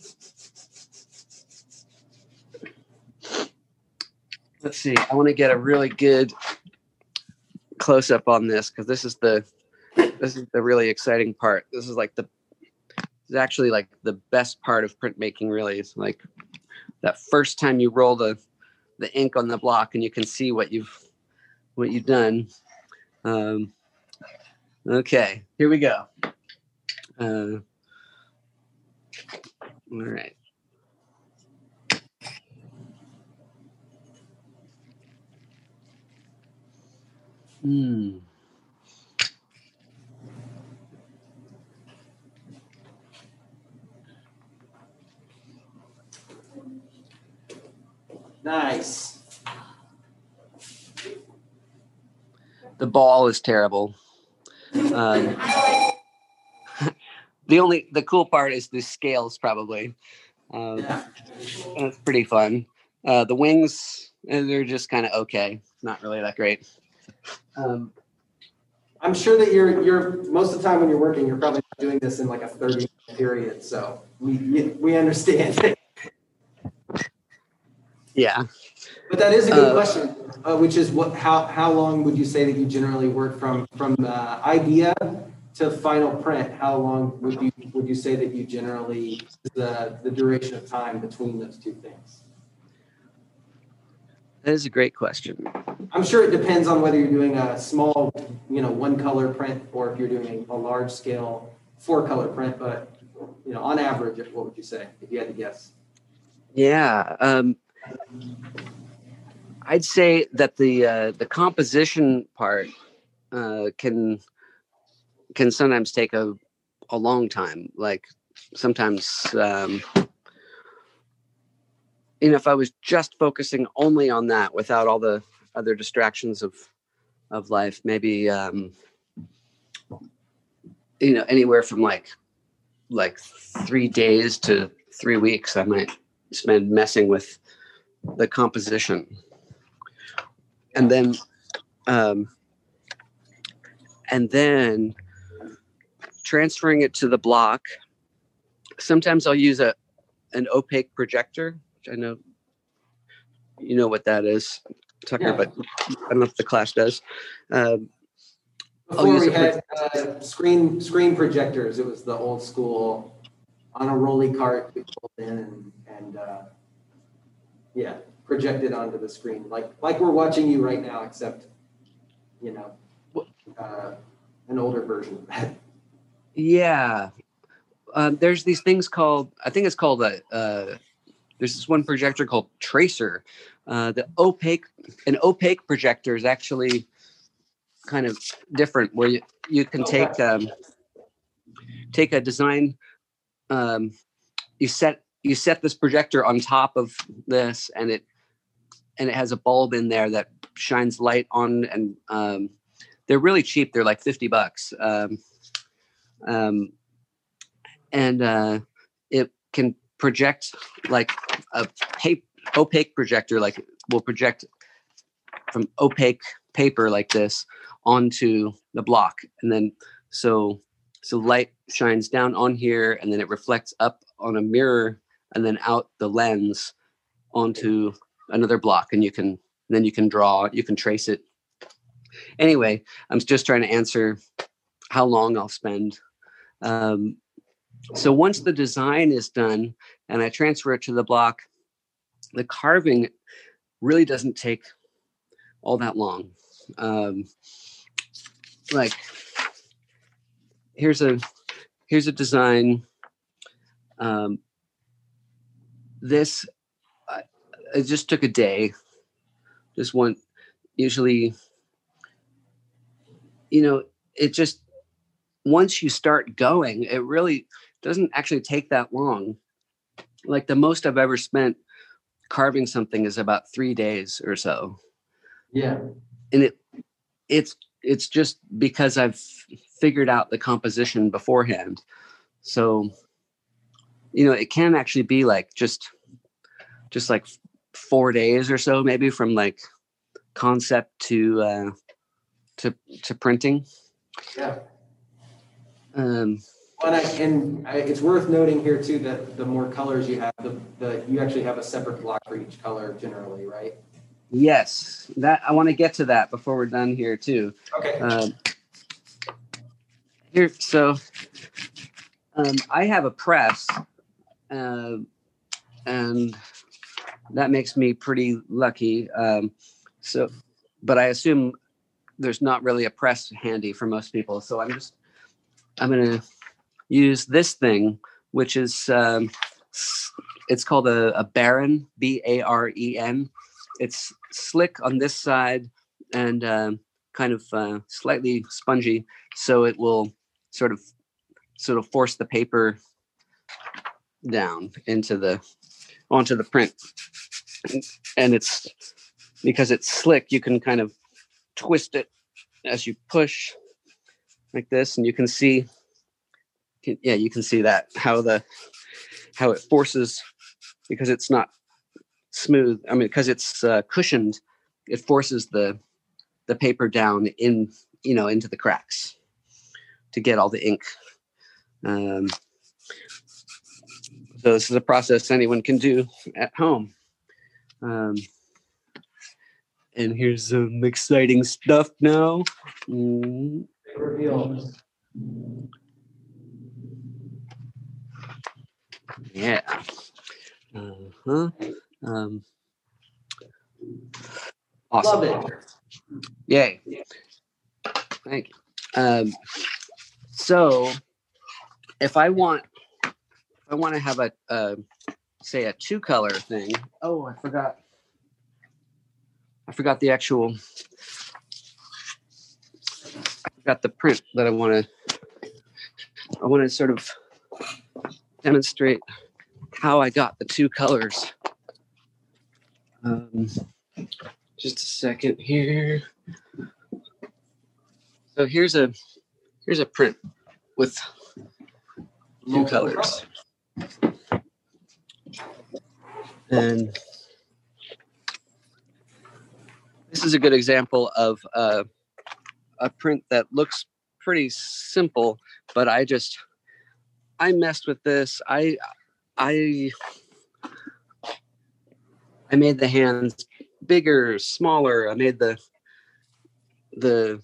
Let's see. I want to get a really good close up on this because this is the this is the really exciting part. This is like the is actually like the best part of printmaking. Really, is like that first time you roll the the ink on the block and you can see what you've what you've done. Um, okay, here we go. Uh, all right. Hmm. Nice. The ball is terrible. Um, the only the cool part is the scales probably. Um, Yeah. That's pretty fun. Uh, the wings, eh, they're just kind of okay. Not really that great. Um, I'm sure that you're you're most of the time when you're working, you're probably doing this in like a 30 minute period. So we we understand. yeah. But that is a good Uh, question, uh, which is what how how long would you say that you generally work from from uh, idea to final print? How long would you would you say that you generally the the duration of time between those two things? That is a great question. I'm sure it depends on whether you're doing a small, you know, one color print or if you're doing a large scale four color print. But you know, on average, what would you say if you had to guess? Yeah. Um, I'd say that the uh, the composition part uh, can can sometimes take a a long time. Like sometimes, um, you know, if I was just focusing only on that without all the other distractions of of life, maybe um, you know anywhere from like like three days to three weeks, I might spend messing with the composition. And then um, and then transferring it to the block. Sometimes i'll use a an opaque projector which i know you know what that is tucker Yeah. but i don't know if the class does. Um, Before we had uh, screen screen projectors, it was the old school on a rolly cart we pulled in and, and uh, yeah, projected onto the screen like like we're watching you right now, except you know uh, an older version of that. Yeah. Um, there's these things called, I think it's called a, uh, there's this one projector called Tracer. Uh, the opaque, an opaque projector is actually kind of different where you, you can take, um, take a design, um, you set, you set this projector on top of this and it, and it has a bulb in there that shines light on and, um, they're really cheap. They're like 50 bucks. Um, um, and uh, it can project like a pa- opaque projector, like will project from opaque paper like this onto the block, and then so so light shines down on here, and then it reflects up on a mirror, and then out the lens onto another block, and you can then you can draw, you can trace it. Anyway, I'm just trying to answer how long I'll spend um, so once the design is done and I transfer it to the block, the carving really doesn't take all that long. Um, like here's a here's a design. Um, this I, it just took a day. Just one. Usually, you know, it just once you start going, it really doesn't actually take that long. Like the most I've ever spent carving something is about three days or so. Yeah. And it it's it's just because I've figured out the composition beforehand. So, you know, it can actually be like just just like four days or so, maybe from like concept to uh, to to printing. Yeah. Um, And, I, and I, it's worth noting here too that the more colors you have, the, the you actually have a separate block for each color generally, right? yes, that I want to get to that before we're done here too. Okay. Um, here, so um, I have a press, uh, and that makes me pretty lucky. Um, so, but I assume there's not really a press handy for most people. So I'm just I'm gonna use this thing, which is um, it's called a, a baren B A R E N. It's slick on this side and um, kind of uh, slightly spongy, so it will sort of sort of force the paper down into the onto the print. And it's because it's slick, you can kind of twist it as you push like this, and you can see, yeah, you can see that how the how it forces because it's not smooth. I mean, because it's uh, cushioned, it forces the the paper down in you know into the cracks to get all the ink. Um, so this is a process anyone can do at home. Um, and here's some exciting stuff now. Mm, yeah. Uh-huh. Um, awesome. Love it. Yay. Thank you. Um, so if I want, I want to have a, say a two color thing. Oh, I forgot. I forgot the actual, I forgot the print that I want to, I want to sort of demonstrate how I got the two colors. Um, just a second here. So here's a here's a print with two colors. And this is a good example of uh, a print that looks pretty simple, but I just I messed with this. I I I made the hands bigger, smaller. I made the the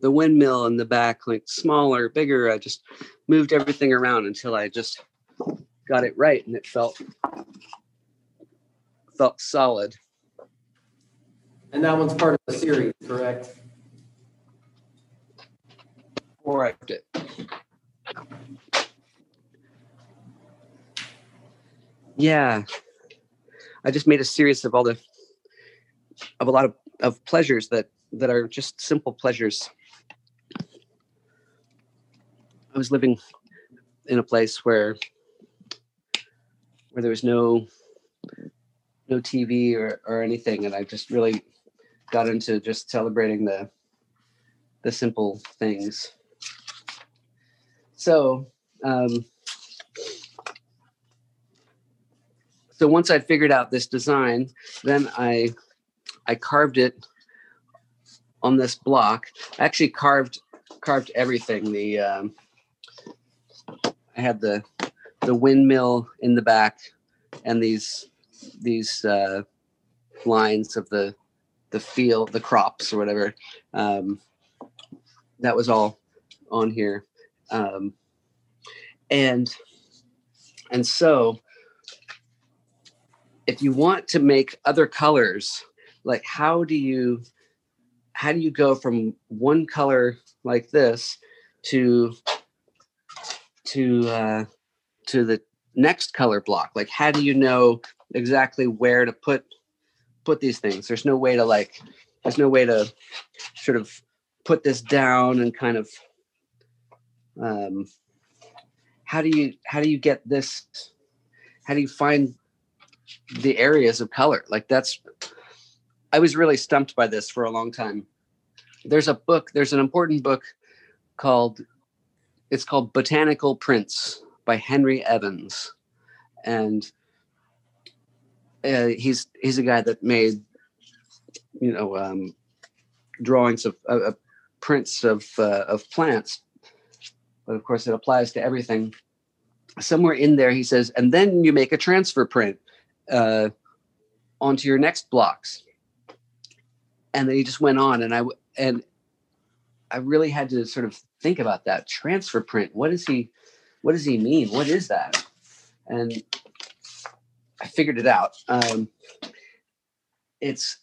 the windmill in the back like smaller, bigger. I just moved everything around until I just got it right and it felt felt solid. And that one's part of the series, correct? Or I did. Yeah. I just made a series of all the of a lot of, of pleasures that that are just simple pleasures. I was living in a place where where there was no no TV or, or anything, and I just really got into just celebrating the the simple things. So um, so once I figured out this design, then I I carved it on this block. I actually carved carved everything. The um, I had the the windmill in the back and these these uh, lines of the the field, the crops or whatever. Um, that was all on here, um, and and so if you want to make other colors, like how do you how do you go from one color like this to to uh, to the next color block? Like how do you know exactly where to put put these things? There's no way to like there's no way to sort of put this down and kind of um, how do you how do you get this how do you find the areas of color like that's i was really stumped by this for a long time there's a book there's an important book called it's called Botanical Prints by Henry Evans, and uh, he's he's a guy that made you know um, drawings of uh, prints of uh, of plants, but of course it applies to everything. Somewhere in there, he says, and then you make a transfer print uh, onto your next blocks, and then he just went on, and I and I really had to sort of think about that transfer print. What is he what does he mean? What is that? And I figured it out. Um, it's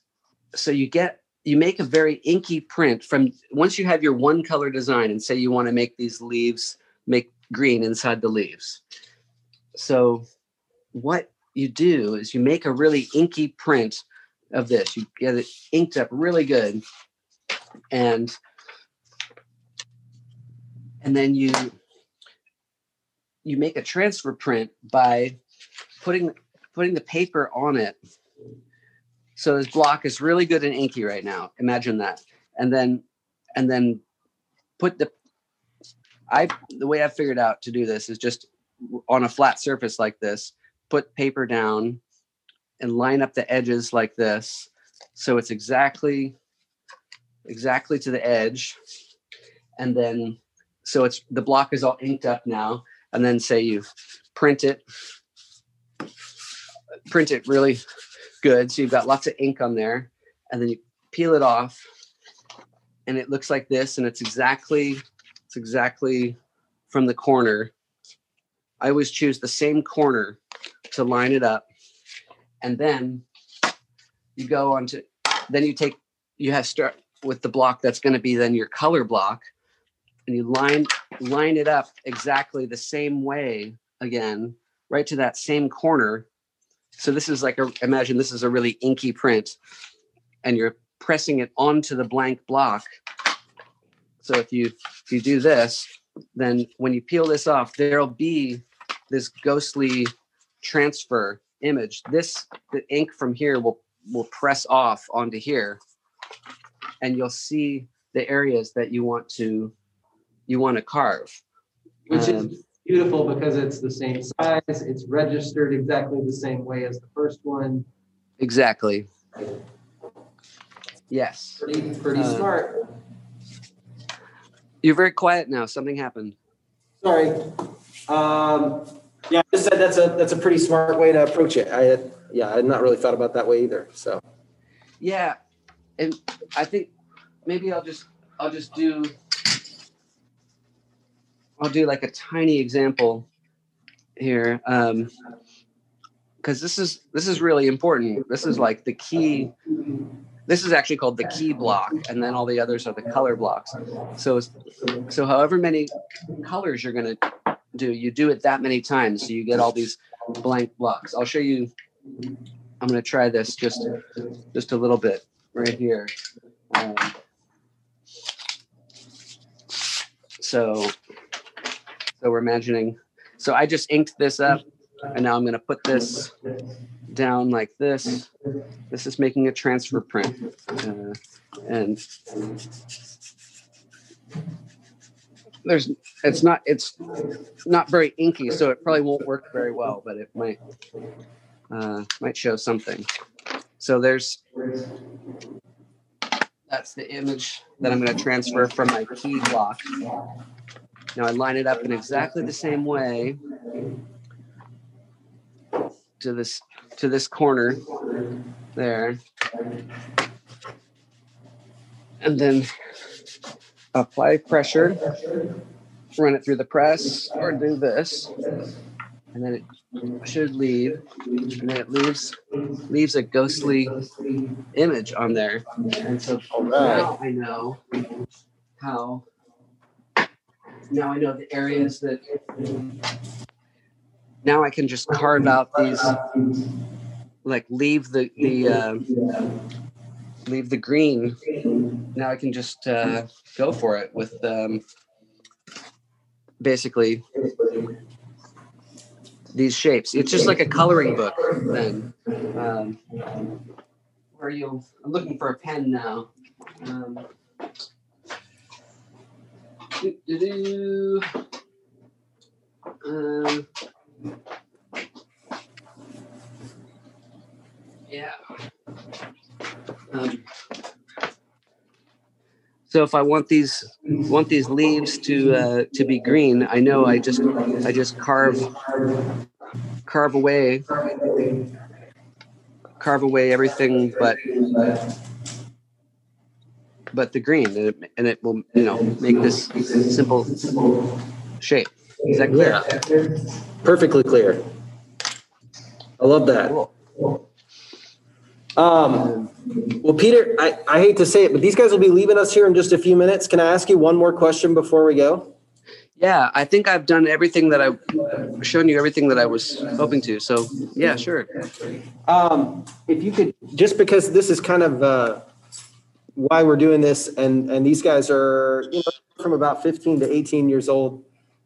so you get you make a very inky print from once you have your one color design and say you want to make these leaves make green inside the leaves. So what you do is you make a really inky print of this. You get it inked up really good and and then you you make a transfer print by putting putting the paper on it. So this block is really good and inky right now imagine that. And then and then put the i the way i figured out to do this is just on a flat surface like this put paper down and line up the edges like this. So it's exactly exactly to the edge. And then so it's the block is all inked up now and then say you print it print it really good. So you've got lots of ink on there and then you peel it off and it looks like this and it's exactly it's exactly from the corner. I always choose the same corner to line it up and then you go on to then you take you have start with the block that's going to be then your color block and you line line it up exactly the same way again right to that same corner. So this is like a imagine this is a really inky print and you're pressing it onto the blank block. So if you if you do this then when you peel this off there'll be this ghostly transfer image. This the ink from here will will press off onto here and you'll see the areas that you want to you want to carve. Which um, is beautiful because it's the same size. It's registered exactly the same way as the first one. Exactly. Yes. Pretty, pretty uh, smart. You're very quiet now. Something happened. Sorry. Um, yeah, I just said that's a that's a pretty smart way to approach it. I had yeah, I had not really thought about that way either. So. Yeah, and I think maybe I'll just I'll just do I'll do like a tiny example here. Um, because this is this is really important. This is like the key. This is actually called the key block, and then all the others are the color blocks. So, so however many colors you're gonna do, you do it that many times, so you get all these blank blocks. I'll show you. I'm gonna try this just just a little bit right here. Um, so so we're imagining. So I just inked this up and now I'm going to put this down like this. This is making a transfer print. Uh, and there's it's not it's not very inky so it probably won't work very well but it might uh, might show something so there's that's the image that i'm going to transfer from my key block now I line it up in exactly the same way to this to this corner there. And then apply pressure, run it through the press, or do this. And then it should leave. And then it leaves leaves a ghostly image on there. And so now I know how now I know the areas that now I can just carve out these like leave the the uh, leave the green. Now I can just uh, go for it with um, basically these shapes. It's just like a coloring book then. Um, where you? I'm looking for a pen now. Um, Do-do-do. Um, yeah. Um, so if I want these want these leaves to uh, to be green, I know I just I just carve carve away carve away everything but but the green and it, and it will you know make this simple shape is that clear Yeah. Perfectly clear. I love that. Um, well, Peter, I, I hate to say it, but these guys will be leaving us here in just a few minutes. Can I ask you one more question before we go? yeah i think i've done everything that i've shown you everything that i was hoping to so yeah sure Um, if you could, just because this is kind of uh, why we're doing this, and and these guys are you know from about 15 to 18 years old.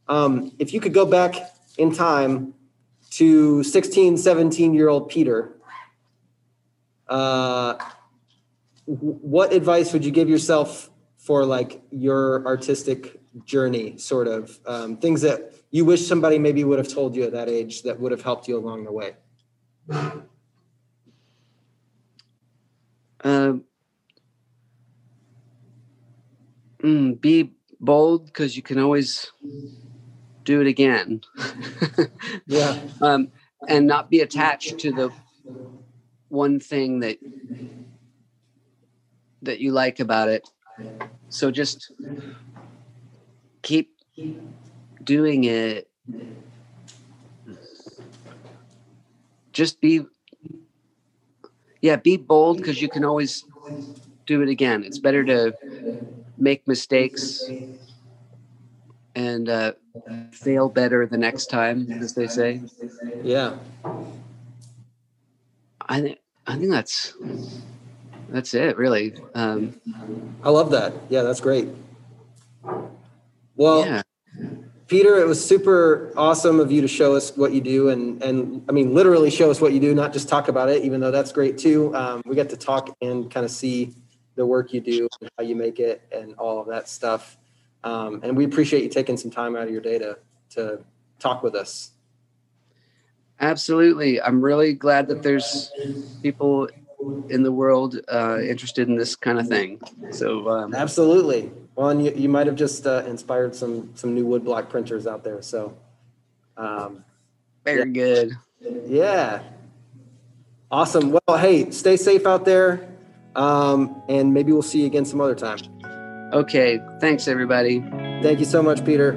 Um, if you could go back in time to 16, 17 year old Peter, uh, what advice would you give yourself for like your artistic journey, sort of um, things that you wish somebody maybe would have told you at that age that would have helped you along the way? um, mm, be bold because you can always do it again. Yeah. um, and not be attached to the one thing that that you like about it. So just keep doing it. Just be yeah be bold because you can always do it again. It's better to make mistakes and uh, fail better the next time as they say Yeah. I think I think that's that's it really. Um, I love that. Yeah, that's great. Well, yeah, Peter, it was super awesome of you to show us what you do, and and I mean literally show us what you do, not just talk about it. Even though that's great too. Um, we get to talk and kind of see the work you do, and how you make it, and all of that stuff. Um, and we appreciate you taking some time out of your day to to talk with us. absolutely. I'm really glad that there's people in the world uh, interested in this kind of thing. So um, Absolutely. Well, and you, you might have just uh, inspired some some new woodblock printers out there. So, um, very good. Yeah. Awesome. Well, hey, stay safe out there. Um, and maybe we'll see you again some other time. Okay, thanks everybody. Thank you so much, Peter.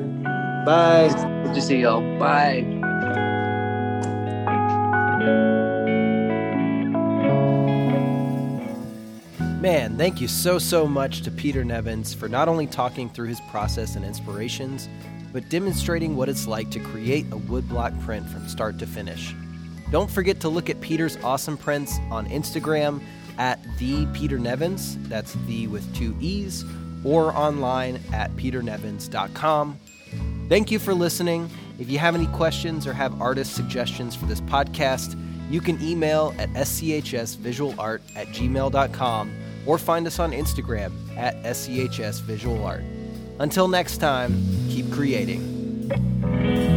Bye. Good to see y'all. Bye. Man, thank you so, so much to Peter Nevins for not only talking through his process and inspirations, but demonstrating what it's like to create a woodblock print from start to finish. Don't forget to look at Peter's awesome prints on Instagram at the Peter Nevins, that's the with two E's, or online at peternevins.com. Thank you for listening. If you have any questions or have artist suggestions for this podcast, you can email at schsvisualart at gmail.com or find us on Instagram at schsvisualart. Until next time, keep creating.